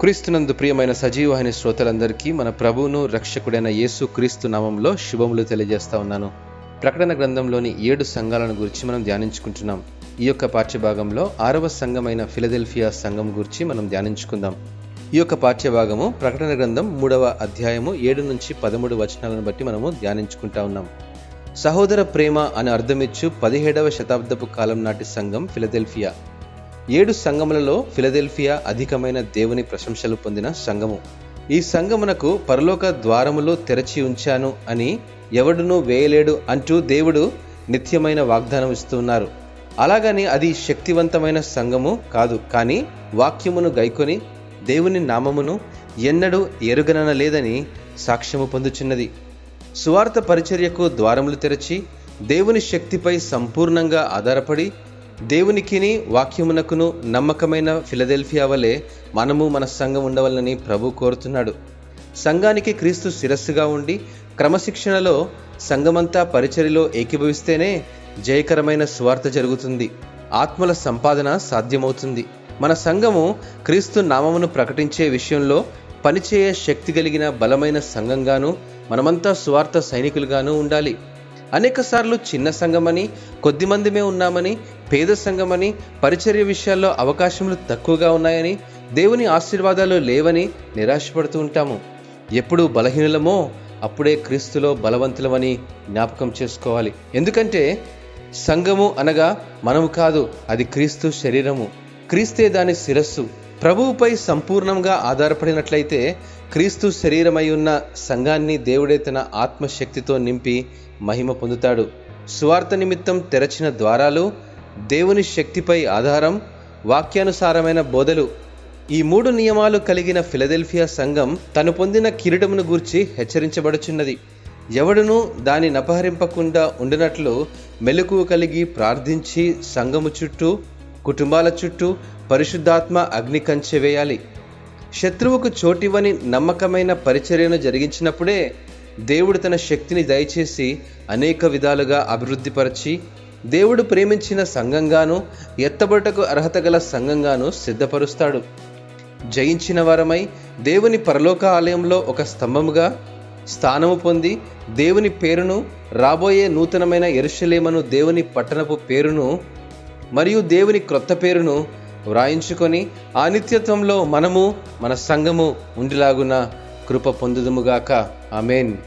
క్రీస్తునందు ప్రియమైన సజీవహని శ్రోతలందరికీ మన ప్రభువును రక్షకుడైన యేసు క్రీస్తు నామంలో శుభములు తెలియజేస్తా ఉన్నాను. ప్రకటన గ్రంథంలోని ఏడు సంఘాలను గురించి మనం ధ్యానించుకుంటున్నాం. ఈ యొక్క పాఠ్యభాగంలో ఆరవ సంఘమైన ఫిలదెల్ఫియా సంఘం గురించి మనం ధ్యానించుకుందాం. ఈ యొక్క పాఠ్యభాగము ప్రకటన గ్రంథం మూడవ అధ్యాయము ఏడు నుంచి పదమూడు వచనాలను బట్టి మనము ధ్యానించుకుంటా ఉన్నాం. సహోదర ప్రేమ అని అర్థమిచ్చు పదిహేడవ శతాబ్దపు కాలం నాటి సంఘం ఫిలదెల్ఫియా. ఏడు సంఘములలో ఫిలదెల్ఫియా అధికమైన దేవుని ప్రశంసలు పొందిన సంఘము ఈ సంఘమునకు పరలోక ద్వారములు తెరచి ఉంచాను అని ఎవడునూ వేయలేడు అంటూ దేవుడు నిత్యమైన వాగ్దానం ఇస్తున్నారు. అలాగని అది శక్తివంతమైన సంఘము కాదు కానీ వాక్యమును గైకొని దేవుని నామమును ఎన్నడూ ఎరుగనన లేదని సాక్ష్యము పొందుచున్నది. సువార్త పరిచర్యకు ద్వారములు తెరచి దేవుని శక్తిపై సంపూర్ణంగా ఆధారపడి దేవునికిని వాక్యమునకును నమ్మకమైన ఫిలదెల్ఫియా వలె మనము మన సంఘం ఉండవాలని ప్రభు కోరుతున్నాడు. సంఘానికి క్రీస్తు శిరస్సుగా ఉండి క్రమశిక్షణలో సంఘమంతా పరిచర్యలో ఏకీభవిస్తేనే జయకరమైన స్వార్థ జరుగుతుంది. ఆత్మల సంపాదన సాధ్యమవుతుంది. మన సంఘము క్రీస్తు నామమును ప్రకటించే విషయంలో పనిచేయ శక్తి కలిగిన బలమైన సంఘంగాను మనమంతా స్వార్థ సైనికులుగాను ఉండాలి. అనేక సార్లు చిన్న సంఘమని కొద్ది మందిమే ఉన్నామని పేద సంఘమని పరిచర్య విషయాల్లో అవకాశములు తక్కువగా ఉన్నాయని దేవుని ఆశీర్వాదాలు లేవని నిరాశపడుతూ ఉంటాము. ఎప్పుడు బలహీనులమో అప్పుడే క్రీస్తులో బలవంతులమని జ్ఞాపకం చేసుకోవాలి. ఎందుకంటే సంఘము అనగా మనము కాదు అది క్రీస్తు శరీరము. క్రీస్తే దాని శిరస్సు. ప్రభువుపై సంపూర్ణంగా ఆధారపడినట్లయితే క్రీస్తు శరీరమై ఉన్న సంఘాన్ని దేవుడే తన ఆత్మశక్తితో నింపి మహిమ పొందుతాడు. స్వార్థ నిమిత్తం తెరచిన ద్వారాలు దేవుని శక్తిపై ఆధారం వాక్యానుసారమైన బోధలు. ఈ మూడు నియమాలు కలిగిన ఫిలదెల్ఫియా సంఘం తను పొందిన కిరీటమును గూర్చి హెచ్చరించబడుచున్నది. ఎవడునూ దాని నపహరింపకుండా ఉండినట్లు మెలకువ కలిగి ప్రార్థించి సంఘము చుట్టూ కుటుంబాల చుట్టూ పరిశుద్ధాత్మ అగ్ని కంచె వేయాలి. శత్రువుకు చోటివ్వని నమ్మకమైన పరిచర్యను జరిగించినప్పుడే దేవుడు తన శక్తిని దయచేసి అనేక విధాలుగా అభివృద్ధిపరచి దేవుడు ప్రేమించిన సంఘంగాను ఎత్తబడుటకు అర్హత గల సంఘంగాను సిద్ధపరుస్తాడు. జయించిన వారమై దేవుని పరలోక ఆలయంలో ఒక స్తంభముగా స్థానము పొంది దేవుని పేరును రాబోయే నూతనమైన ఎరుషలేమను దేవుని పట్టణపు పేరును మరియు దేవుని క్రొత్త పేరును వ్రాయించుకొని ఆ నిత్యత్వంలో మనము మన సంఘము ఉండిలాగున కృప పొందుదుముగాక ఆమెన్.